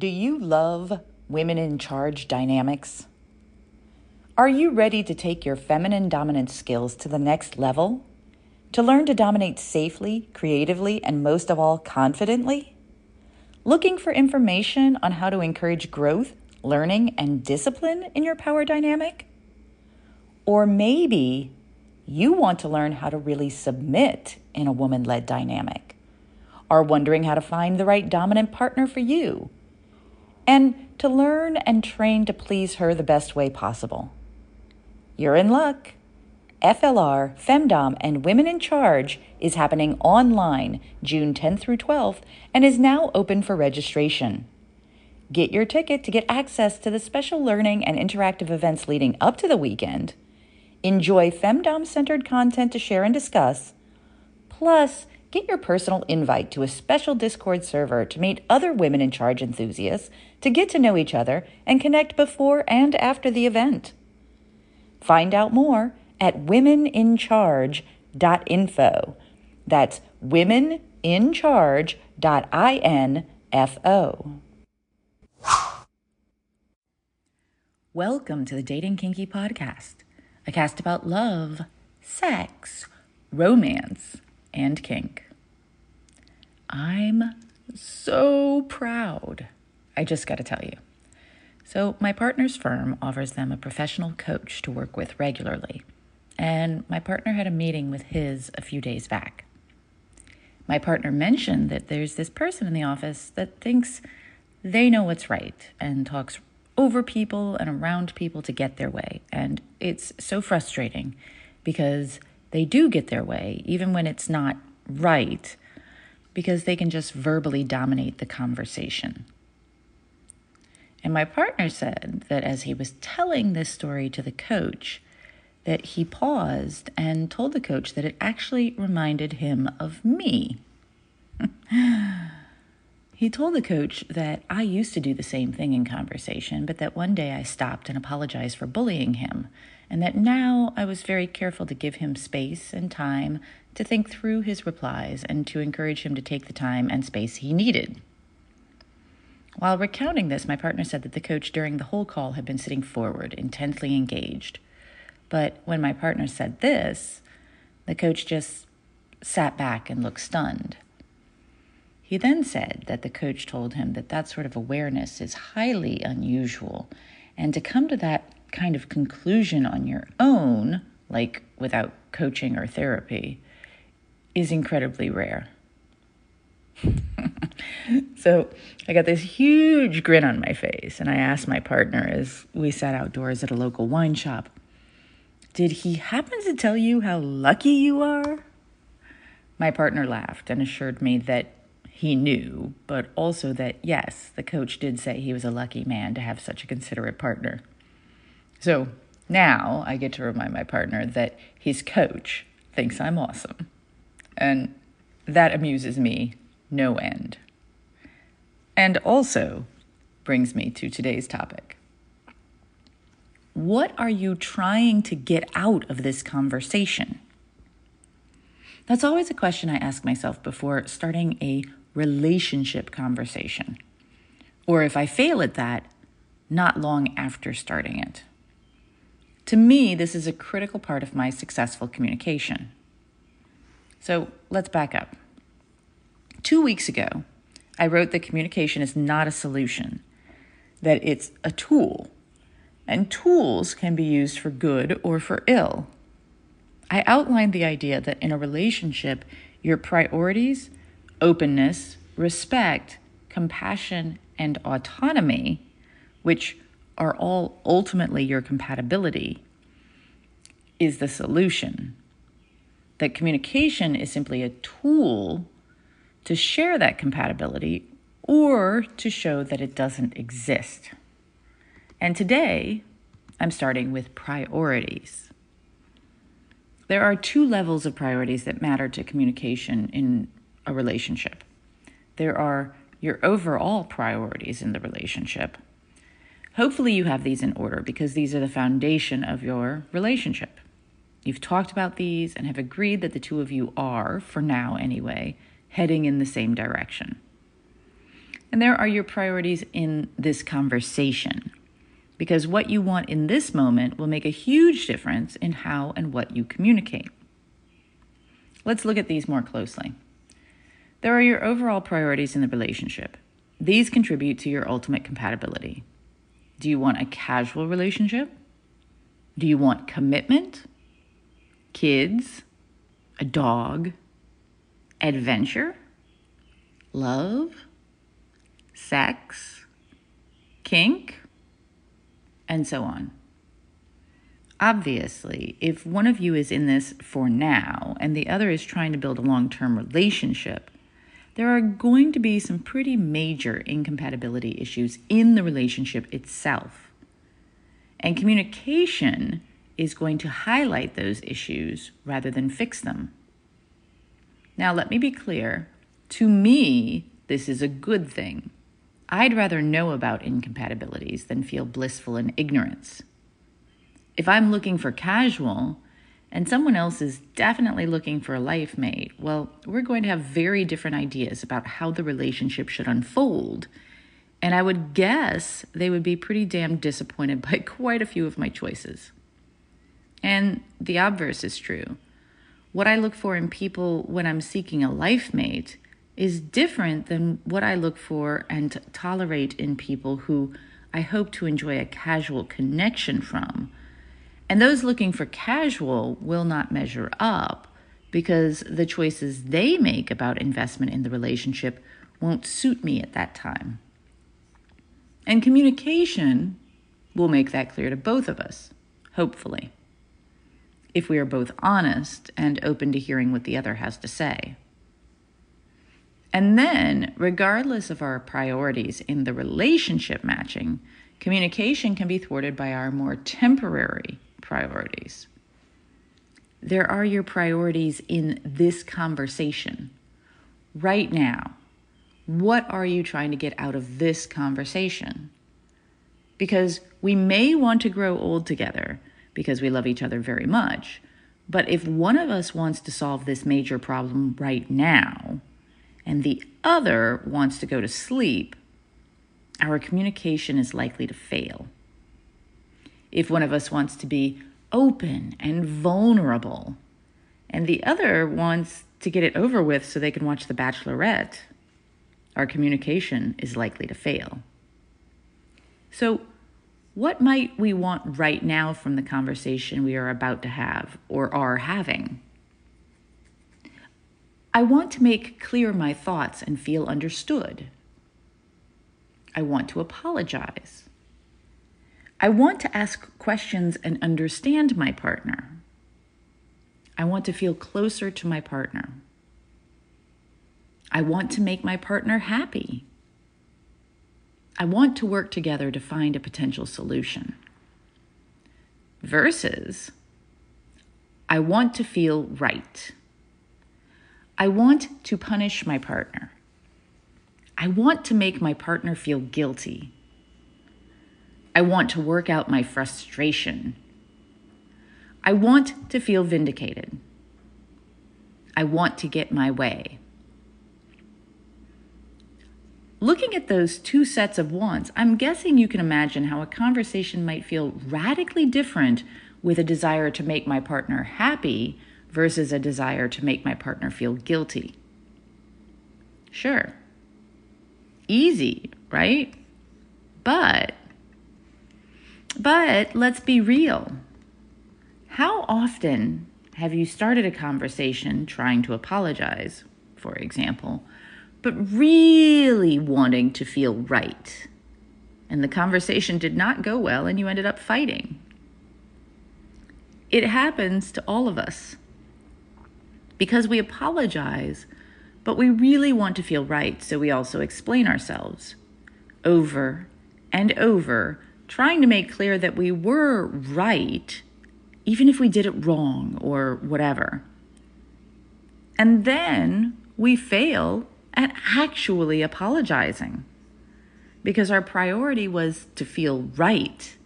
Do you love women in charge dynamics? Are you ready to take your feminine dominance skills to the next level? To learn to dominate safely, creatively, and most of all, confidently? Looking for information on how to encourage growth, learning, and discipline in your power dynamic? Or maybe you want to learn how to really submit in a woman led dynamic? Are wondering how to find the right dominant partner for you? And to learn and train to please her the best way possible. You're in luck. FLR, Femdom, and Women in Charge is happening online June 10th through 12th and is now open for registration. Get your ticket to get access to the special learning and interactive events leading up to the weekend. Enjoy Femdom centered content to share and discuss. Plus, get your personal invite to a special Discord server to meet other women in charge enthusiasts, to get to know each other, and connect before and after the event. Find out more at womenincharge.info. That's womenincharge.info. Welcome to the Dating Kinky Podcast, a cast about love, sex, romance, and kink. I'm so proud. I just got to tell you. So, my partner's firm offers them a professional coach to work with regularly, and my partner had a meeting with his a few days back. My partner mentioned that there's this person in the office that thinks they know what's right and talks over people and around people to get their way. And it's so frustrating because they do get their way, even when it's not right, because they can just verbally dominate the conversation. And my partner said that as he was telling this story to the coach, that he paused and told the coach that it actually reminded him of me. he told the coach that I used to do the same thing in conversation, but that one day I stopped and apologized for bullying him, and that now I was very careful to give him space and time to think through his replies and to encourage him to take the time and space he needed. While recounting this, my partner said that the coach during the whole call had been sitting forward, intensely engaged. But when my partner said this, the coach just sat back and looked stunned. He then said that the coach told him that that sort of awareness is highly unusual, and to come to that kind of conclusion on your own, like without coaching or therapy, is incredibly rare. so I got this huge grin on my face, and I asked my partner as we sat outdoors at a local wine shop, Did he happen to tell you how lucky you are? My partner laughed and assured me that he knew, but also that yes, the coach did say he was a lucky man to have such a considerate partner. So now I get to remind my partner that his coach thinks I'm awesome. And that amuses me no end. And also brings me to today's topic. What are you trying to get out of this conversation? That's always a question I ask myself before starting a relationship conversation. Or if I fail at that, not long after starting it. To me, this is a critical part of my successful communication. So let's back up. Two weeks ago, I wrote that communication is not a solution, that it's a tool, and tools can be used for good or for ill. I outlined the idea that in a relationship, your priorities, openness, respect, compassion, and autonomy, which are all ultimately your compatibility, is the solution. That communication is simply a tool to share that compatibility or to show that it doesn't exist. And today, I'm starting with priorities. There are two levels of priorities that matter to communication in a relationship. There are your overall priorities in the relationship. Hopefully, you have these in order because these are the foundation of your relationship. You've talked about these and have agreed that the two of you are, for now anyway, heading in the same direction. And there are your priorities in this conversation. Because what you want in this moment will make a huge difference in how and what you communicate. Let's look at these more closely. There are your overall priorities in the relationship. These contribute to your ultimate compatibility. Do you want a casual relationship? Do you want commitment? Kids? A dog? Adventure? Love? Sex? Kink? And so on. Obviously, if one of you is in this for now and the other is trying to build a long term relationship, there are going to be some pretty major incompatibility issues in the relationship itself. And communication is going to highlight those issues rather than fix them. Now, let me be clear to me, this is a good thing. I'd rather know about incompatibilities than feel blissful in ignorance. If I'm looking for casual, and someone else is definitely looking for a life mate, well, we're going to have very different ideas about how the relationship should unfold. And I would guess they would be pretty damn disappointed by quite a few of my choices. And the obverse is true. What I look for in people when I'm seeking a life mate is different than what I look for and tolerate in people who I hope to enjoy a casual connection from and those looking for casual will not measure up because the choices they make about investment in the relationship won't suit me at that time. And communication will make that clear to both of us, hopefully, if we are both honest and open to hearing what the other has to say. And then, regardless of our priorities in the relationship matching, communication can be thwarted by our more temporary priorities. There are your priorities in this conversation. Right now, what are you trying to get out of this conversation? Because we may want to grow old together because we love each other very much. But if one of us wants to solve this major problem right now and the other wants to go to sleep, our communication is likely to fail if one of us wants to be open and vulnerable, and the other wants to get it over with so they can watch The Bachelorette, our communication is likely to fail. So, what might we want right now from the conversation we are about to have or are having? I want to make clear my thoughts and feel understood. I want to apologize. I want to ask questions and understand my partner. I want to feel closer to my partner. I want to make my partner happy. I want to work together to find a potential solution. Versus, I want to feel right. I want to punish my partner. I want to make my partner feel guilty. I want to work out my frustration. I want to feel vindicated. I want to get my way. Looking at those two sets of wants, I'm guessing you can imagine how a conversation might feel radically different with a desire to make my partner happy versus a desire to make my partner feel guilty. Sure. Easy, right? But but let's be real. How often have you started a conversation trying to apologize, for example, but really wanting to feel right? And the conversation did not go well and you ended up fighting. It happens to all of us because we apologize, but we really want to feel right, so we also explain ourselves over and over trying to make clear that we were right, even if we did it wrong or whatever. And then we fail at actually apologizing because our priority was to feel right,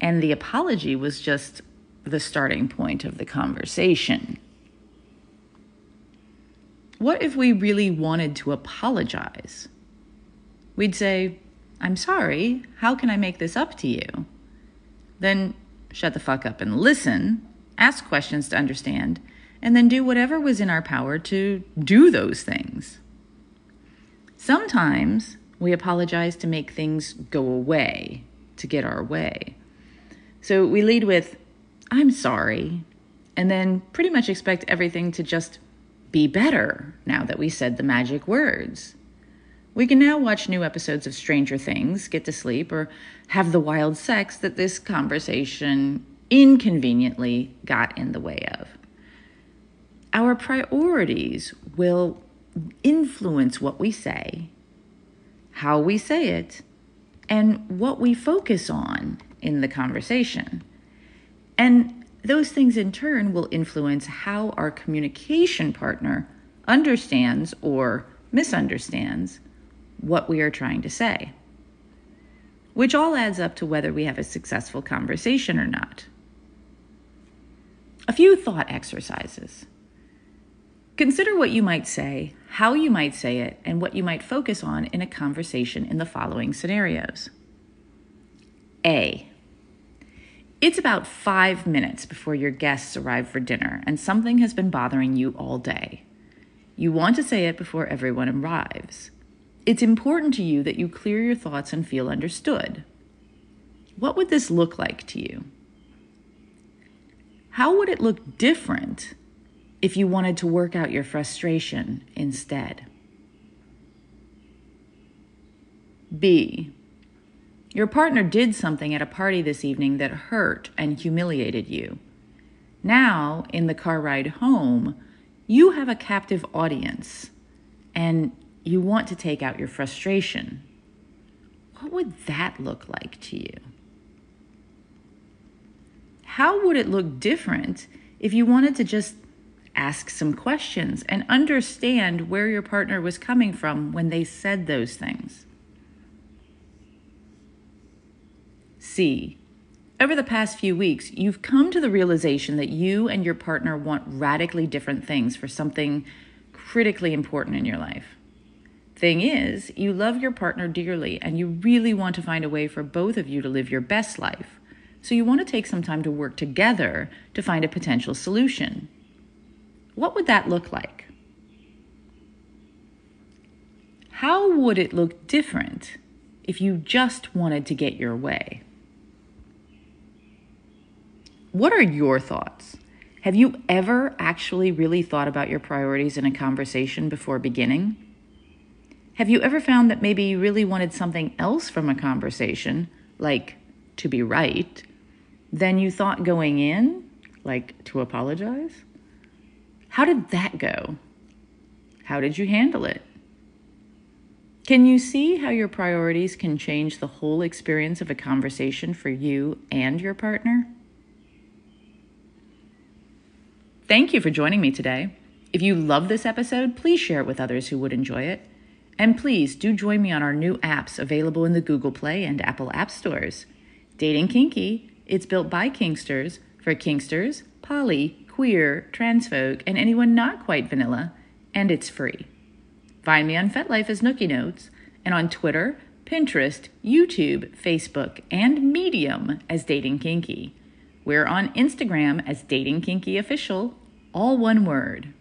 and the apology was just the starting point of the conversation. What if we really wanted to apologize? We'd say, I'm sorry, how can I make this up to you? Then shut the fuck up and listen, ask questions to understand, and then do whatever was in our power to do those things. Sometimes we apologize to make things go away, to get our way. So we lead with, I'm sorry, and then pretty much expect everything to just be better now that we said the magic words. We can now watch new episodes of Stranger Things, get to sleep, or have the wild sex that this conversation inconveniently got in the way of. Our priorities will influence what we say, how we say it, and what we focus on in the conversation. And those things in turn will influence how our communication partner understands or misunderstands what we are trying to say, which all adds up to whether we have a successful conversation or not. A few thought exercises. Consider what you might say, how you might say it, and what you might focus on in a conversation in the following scenarios. A. It's about five minutes before your guests arrive for dinner, and something has been bothering you all day. You want to say it before everyone arrives. It's important to you that you clear your thoughts and feel understood. What would this look like to you? How would it look different if you wanted to work out your frustration instead. B. Your partner did something at a party this evening that hurt and humiliated you. Now, in the car ride home, you have a captive audience and you want to take out your frustration. What would that look like to you? How would it look different if you wanted to just ask some questions and understand where your partner was coming from when they said those things. C. Over the past few weeks, you've come to the realization that you and your partner want radically different things for something critically important in your life. Thing is, you love your partner dearly and you really want to find a way for both of you to live your best life. So you want to take some time to work together to find a potential solution. What would that look like? How would it look different if you just wanted to get your way? What are your thoughts? Have you ever actually really thought about your priorities in a conversation before beginning? Have you ever found that maybe you really wanted something else from a conversation, like to be right, than you thought going in, like to apologize? How did that go? How did you handle it? Can you see how your priorities can change the whole experience of a conversation for you and your partner? Thank you for joining me today. If you love this episode, please share it with others who would enjoy it. And please do join me on our new apps available in the Google Play and Apple App Stores. Dating Kinky, it's built by Kinksters for Kinksters, poly, queer, trans folk, and anyone not quite vanilla, and it's free. Find me on FetLife as Nookie Notes, and on Twitter, Pinterest, YouTube, Facebook, and Medium as Dating Kinky. We're on Instagram as Dating Kinky Official, all one word.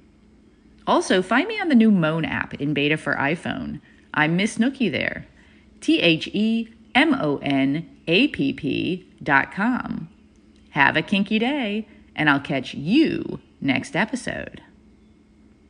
Also, find me on the new Moan app in beta for iPhone. I'm Miss Nookie there. T H E M O N A P P dot com. Have a kinky day and I'll catch you next episode.